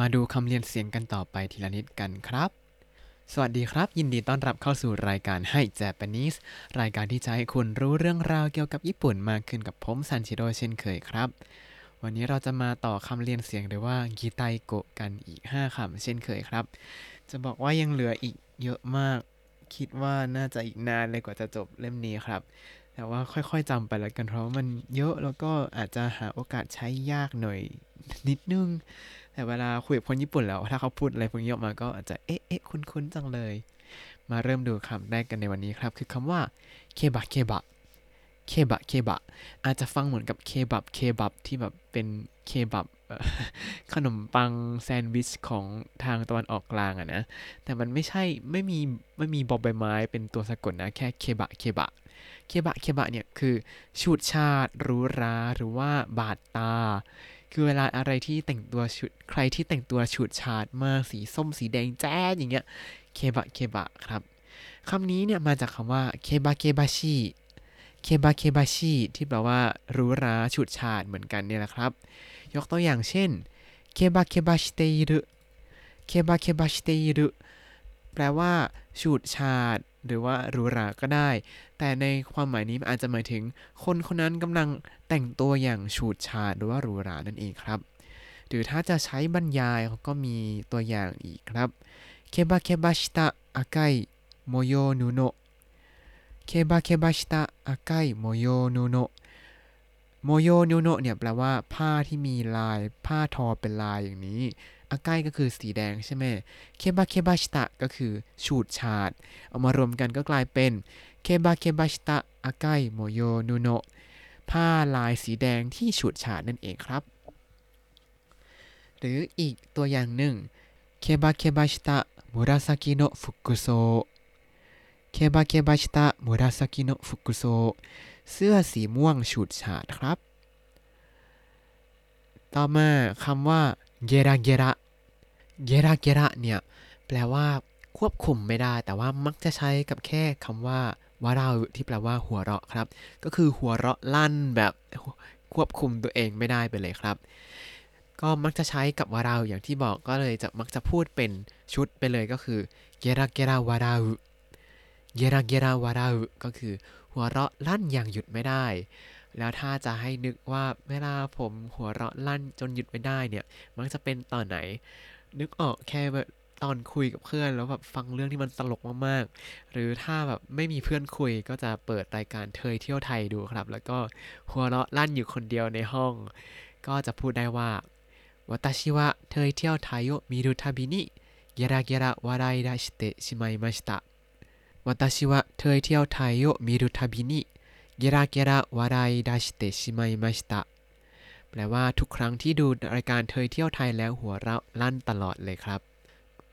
มาดูคำเรียนเสียงกันต่อไปทีละนิดกันครับ สวัสดีครับ ยินดีต้อนรับเข้าสู่รายการให้ Japanese รายการที่จะให้คุณรู้เรื่องราวเกี่ยวกับญี่ปุ่นมากขึ้นกับผมซันชิโร่เช่นเคยครับ วันนี้เราจะมาต่อคำเรียนเสียงหรือว่ากีไตโกะกันอีก 5คำเช่นเคยครับ จะบอกว่ายังเหลืออีกเยอะมาก คิดว่าน่าจะอีกนานเลยกว่าจะจบเล่มนี้ครับแต่ว่าค่อยๆจำไปแล้วกันเพราะมันเยอะแล้วก็อาจจะหาโอกาสใช้ยากหน่อยนิดนึง แต่เวลาคุยกับคนญี่ปุ่นแล้ว ถ้าเขาพูดอะไรพวกนี้ออกมาก็อาจจะเอ๊ะเอ๊ะคุ้นๆจังเลย มาเริ่มดูคำแรกกันในวันนี้ครับ คือคำว่าเคบะเคบะเคบะเคบะอาจจะฟังเหมือนกับเคบับเคบับที่แบบเป็นเคบับขนมปังแซนด์วิชของทางตะวันออกกลางอะนะ แต่มันไม่ใช่ไม่มีไม่มีบอใบไม้เป็นตัวสะกดนะ แค่เคบะเคบะเคบะเคบะเนี่ยคือชูดชาดหรู้ราหรือว่าบาดตา คือเวลาอะไรที่แต่งตัวชุด ใครที่แต่งตัวฉูดฉาดมากสีส้มสีแดงแจ๊ดอย่างเงี้ยเคบะเคบะครับคำนี้เนี่ยมาจากคำว่าเคบะเคบะชิเคบะเคบะชิที่แปลว่ารู้ราฉูดฉาดเหมือนกันเนี่ยแหละครับ ยกตัวอย่างเช่นเคบะเคบะชิเตอิรุเคบะเคบะชิเตอิรุแปลว่าฉูดฉาด หรือว่าหรูหราก็ได้ แต่ในความหมายนี้มันอาจจะหมายถึงคนคนนั้นกำลังแต่งตัวอย่างฉูดฉาดหรือว่าหรูหรานั่นเองครับ หรือถ้าจะใช้บรรยายเขาก็มีตัวอย่างอีกครับเคบะเคบะชิตะอาไกโมโยนุโนะเคบะเคบะชิตะอาไกโมโยนุโนะโมโยนุโนะเนี่ยแปลว่าผ้าที่มีลายผ้าทอเป็นลายอย่างนี้ อาไกก็คือสีแดงใช่ไหมเคบะเคบะชิตะก็คือฉูดฉาด เอามารวมกันก็กลายเป็นเคบะเคบะชิตะอาไกโมโยนุโนะผ้าลายสีแดงที่ฉูดฉาดนั่นเองครับ หรืออีกตัวอย่างหนึ่งเคบะเคบะชิตะมุราซากิโนะฟุกุโซเคบะเคบะชิตะมุราซากิโนะฟุกุโซเสื้อสีม่วงฉูดฉาดครับ ต่อมาคำว่าเกระเกระ เกระเกระเนี่ย แปลว่าควบคุมไม่ได้ แต่ว่ามักจะใช้กับแค่คำว่าวาราอุที่แปลว่าหัวเราะครับ ก็คือหัวเราะลั่นแบบควบคุมตัวเองไม่ได้ไปเลยครับ ก็มักจะใช้กับวาราอย่างที่บอกก็เลยจะมักจะพูดเป็นชุดไปเลยก็คือเกระเกระวาราอุเกระเกระวาราอุก็คือหัวเราะลั่นอย่างหยุดไม่ได้ แล้วถ้าจะให้นึกว่าเวลาผมหัวเราะลั่นจนหยุดไม่ได้เนี่ย มักจะเป็นตอนไหน นึกออกแค่แบบตอนคุยกับเพื่อนแล้วแบบฟังเรื่องที่มันตลกมากๆ หรือถ้าแบบไม่มีเพื่อนคุยก็จะเปิดรายการเทยเที่ยวไทยดูครับ แล้วก็หัวเราะลั่นอยู่คนเดียวในห้อง ก็จะพูดได้ว่าวัตชิวะเทยเที่ยวไทยโยมิรุทาบินิเกระเกระวารายดาชิเตชิมายมาสตะวัตชิวะเทยเที่ยวไทยโยมิรุทาบินิเกระเกระวารายดาชิเตชิมายมาสตะ แปลว่าทุกครั้งที่ดูรายการเทยเที่ยวไทยแล้วหัวเราะลั่นตลอดเลยครับ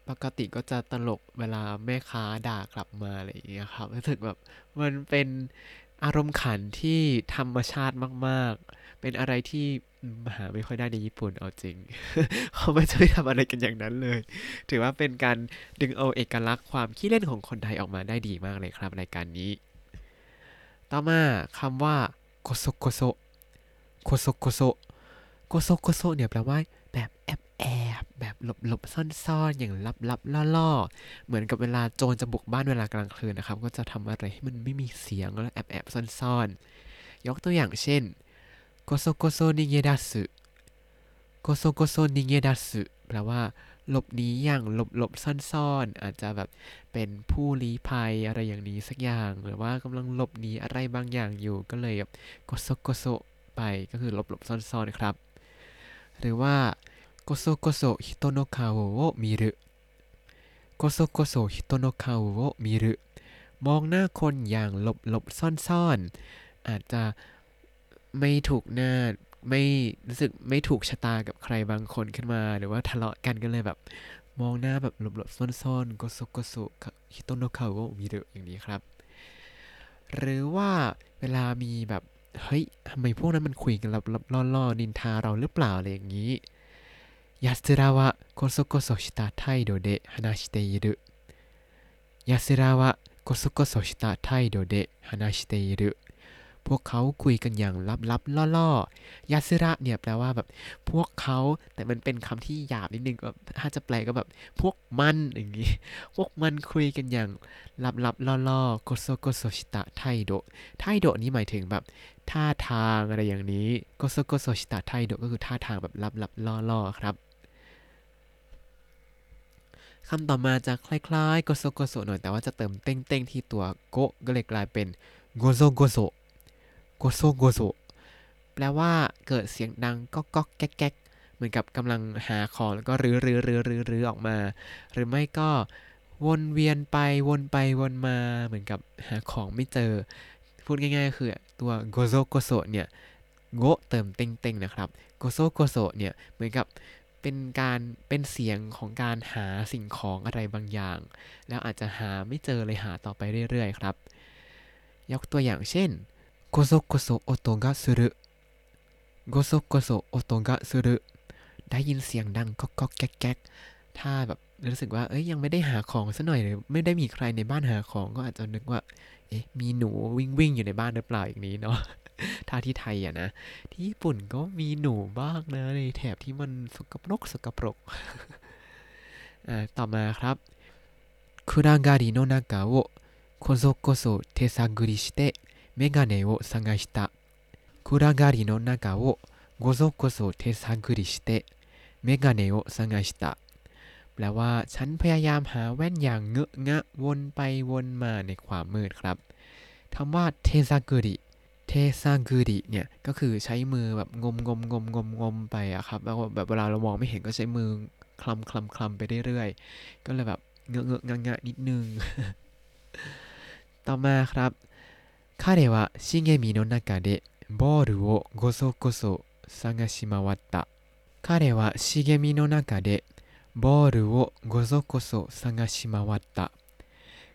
ปกติก็จะตลกเวลาแม่ค้าด่ากลับมาอะไรอย่างเงี้ยครับรู้สึกแบบมันเป็นอารมณ์ขันที่ธรรมชาติมาก ๆ เป็นอะไรที่หาไม่ค่อยได้ในญี่ปุ่นเอาจริง เขาไม่จะไม่ทำอะไรกันอย่างนั้นเลย ถือว่าเป็นการดึงเอาเอกลักษณ์ความขี้เล่นของคนไทยออกมาได้ดีมากเลยครับรายการนี้ ต่อมาคำว่าこそこそこそこそ こそこそ เนี่ยแปลว่าแบบแอบแอบแบบหลบหลบซ่อนซ่อนอย่างลับลับล่อล่อเหมือนกับเวลาโจรจะบุกบ้านเวลากลางคืนนะครับ ก็จะทำอะไรให้มันไม่มีเสียงแล้วแอบแอบซ่อนซ่อนยกตัวอย่างเช่นこそこそ逃げ出すこそこそ逃げ出すแปลว่าหลบหนีอย่างหลบหลบซ่อนซ่อนๆอาจจะแบบเป็นผู้ลี้ภัยอะไรอย่างนี้สักอย่าง หรือว่ากำลังหลบหนีอะไรบางอย่างอยู่ก็เลยแบบこそこそ ไปก็คือหลบหลบซ่อนซ่อนๆครับ หรือว่าこそこそ人の顔を見る こそこそ人の顔を見るมองหน้าคนอย่างหลบหลบซ่อนซ่อนอาจจะไม่ถูกหน้าไม่รู้สึกไม่ถูกชะตากับใครบางคนขึ้นมา หรือว่าทะเลาะกันก็เลยแบบ มองหน้าแบบหลบหลบซ่อนซ่อนこそこそ人の顔を見るอย่างนี้ครับ หรือว่าเวลามีแบบ เฮ้ยทำไมพวกนั้นมันคุยกันลับลับล่อล่อๆนินทาเราหรือเปล่าอะไรอย่างนี้やつらはこそこそした態度で話しているやつらはこそこそした態度で話している พวกเขาคุยกันอย่างลับๆล่อๆやつら เนี่ยแปลว่าแบบพวกเขาแต่มันเป็นคำที่หยาบนิดนึงก็ถ้าจะแปลก็แบบพวกมันอย่างงี้ พวกมันคุยกันอย่างลับๆล่อๆこそこそした態度 態度 นี่หมายถึงแบบท่าทางอะไรอย่างนี้こそこそした態度 ก็คือท่าทางแบบลับๆล่อๆครับคำต่อมาจะคล้ายๆ こそこそ หน่อยแต่ว่าจะเติม てんてん ที่ตัว こ ก็เลยกลายเป็น ごそごそ ごそごそ แปลว่าเกิดเสียงดังก๊อกก๊อกแก๊กแก๊กเหมือนกับกำลังหาของแล้วก็รื้อรื้อรื้อรื้อรื้อออกมา หรือไม่ก็วนเวียนไปวนไปวนมาเหมือนกับหาของไม่เจอ พูดง่ายๆ คือตัว ごそごそ เนี่ย こ เติม てんてん นะครับごそごそ เนี่ยเหมือนกับเป็นการเป็นเสียงของการหาสิ่งของอะไรบางอย่าง แล้วอาจจะหาไม่เจอเลยหาต่อไปเรื่อยๆ ครับ ยกตัวอย่างเช่น ごそごそ音がする ごそごそ音がするได้ยินเสียงดังก๊อกก๊อกแก๊กแก๊กถ้าแบบรู้สึกว่า เอ้ยยังไม่ได้หาของซะหน่อยหรือไม่ได้มีใครในบ้านหาของก็อาจจะนึกว่า เอ๊ะมีหนูวิ่งวิ่งอยู่ในบ้านหรือเปล่าอย่างนี้เนาะถ้าที่ไทยอะนะ ที่ญี่ปุ่นก็มีหนูบ้างนะในแถบที่มันสกปรกสกปรกอ่าต่อมาครับคุราการิโนนากะโอโคโซโกโซเทซากุริしてメガネを探した暗がりの中をごそごそ手探りしてメガネを探したแปลว่าฉันพยายามหาแว่นอย่างเงอะงะวนไปวนมาในความมืดครับคำว่าเทซากุริเทซากุริเนี่ยก็คือใช้มือแบบงมงมงมงมงมไปอะครับแล้วแบบเวลาเรามองไม่เห็นก็ใช้มือคลำคลำคลำไปเรื่อยๆ ก็เลยแบบเงอะเงอะงะงะนิดนึง ต่อมาครับ 彼は茂みの中でボールをごそごそ探し回った彼は茂みの中でボールをごそごそ探し回った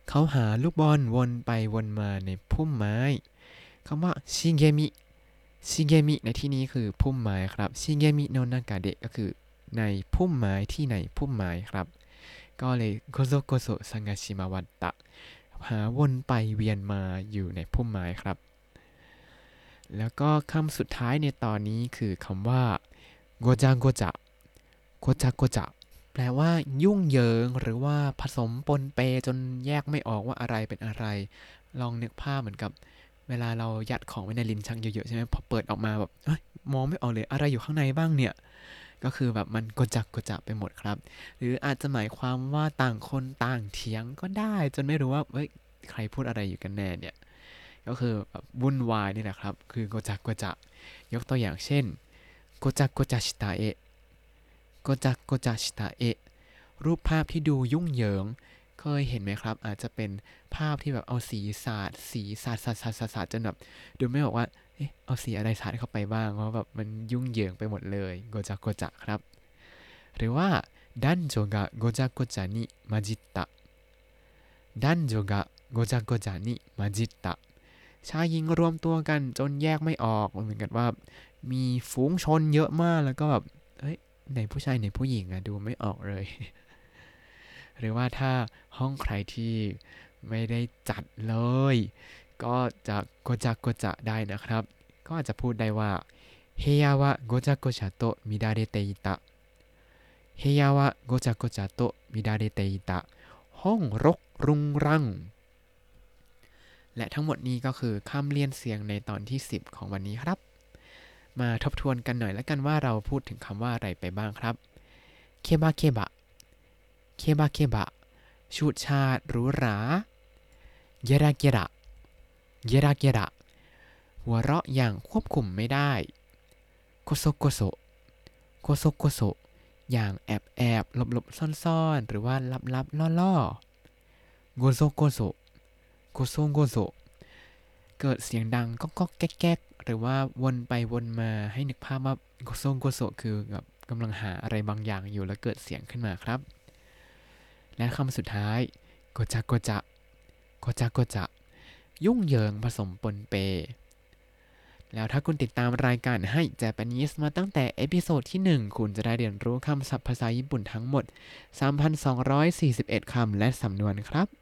เขาหาลูกบอลวนไปวนมาในพุ่มไม้คำว่าชิเกมิชิเกมิในที่นี้คือพุ่มไม้ครับชิเกมิโนนากาเดะก็คือในพุ่มไม้ที่ในพุ่มไม้ครับ ก็เลยโกโซโกโซซังาชิมาวัตตะ หาวนไปเวียนมาอยู่ในพุ่มไม้ครับ แล้วก็คำสุดท้ายในตอนนี้คือคำว่าโกจาโกจะโกจาโกจะแปลว่ายุ่งเหยิงหรือว่าผสมปนเปจนแยกไม่ออกว่าอะไรเป็นอะไร ลองนึกภาพเหมือนกับ เวลาเรายัดของไว้ในลิ้นชักเยอะๆใช่ไหมพอเปิดออกมาแบบมองไม่ออกเลยอะไรอยู่ข้างในบ้างเนี่ย ก็คือแบบมันกจักกจักไปหมดครับ หรืออาจจะหมายความว่าต่างคนต่างเถียงก็ได้ จนไม่รู้ว่าเฮ้ยใครพูดอะไรอยู่กันแน่เนี่ย ก็คือแบบวุ่นวายนี่แหละครับ คือกจักกจักยกตัวอย่างเช่นกจักกจักชิตาเอะกจักกจักชิตาเอะรูปภาพที่ดูยุ่งเหยิงเคยเห็นไหมครับ อาจจะเป็นภาพที่แบบเอาสีสาดสีสาดสาดสาดสาดจนแบบดูไม่ออกว่า อ๊ะเอาสีอะไรสาดเข้าไปบ้าง เพราะแบบมันยุ่งเหยิงไปหมดเลยโกจักโกจักครับ หรือว่าดันโจกะโกจักโกจานิมาจิตตะดันโจกะโกจักโกจานิมาจิตะชายหญิงรวมตัวกันจนแยกไม่ออกเหมือนกันว่า มีฝูงชนเยอะมากแล้วก็แบบเฮ้ยไหนผู้ชายไหนผู้หญิงอะดูไม่ออกเลย หรือว่าถ้าห้องใครที่ไม่ได้จัดเลย ก็จะโกจักโกจะได้นะครับ ก็อาจจะพูดได้ว่าเฮียวะโกจักโกจะโตมิดาเรเตอิตะเฮียวะโกจักโกจะโตมิดาเรเตอิตะห้องรกรุงรัง และทั้งหมดนี้ก็คือคำเลียนเสียงในตอนที่ 10 ของวันนี้ครับ มาทบทวนกันหน่อยแล้วกันว่าเราพูดถึงคำว่าอะไรไปบ้างครับเคบะเคบะเคบะเคบะชูดชาดหรูหราげらげら げらげら หัวเราะอย่างควบคุมไม่ได้こそこそこそこそอย่างแอบแอบหลบหลบซ่อนซ่อนหรือว่าลับลับล่อล่อごそごそごそごそ เกิดเสียงดังก๊อกก๊อกแก๊กแก๊กหรือว่าวนไปวนมาให้นึกภาพว่าごそごそ คือแบบกำลังหาอะไรบางอย่างอยู่แล้วเกิดเสียงขึ้นมาครับ และคำสุดท้ายごちゃごちゃごちゃごちゃ ยุ่งเหยิงผสมปนเป แล้วถ้าคุณติดตามรายการให้ Japanese มาตั้งแต่ episode ที่ 1 คุณจะได้เรียนรู้คำศัพท์ภาษาญี่ปุ่นทั้งหมด 3,241 คำและสำนวนครับ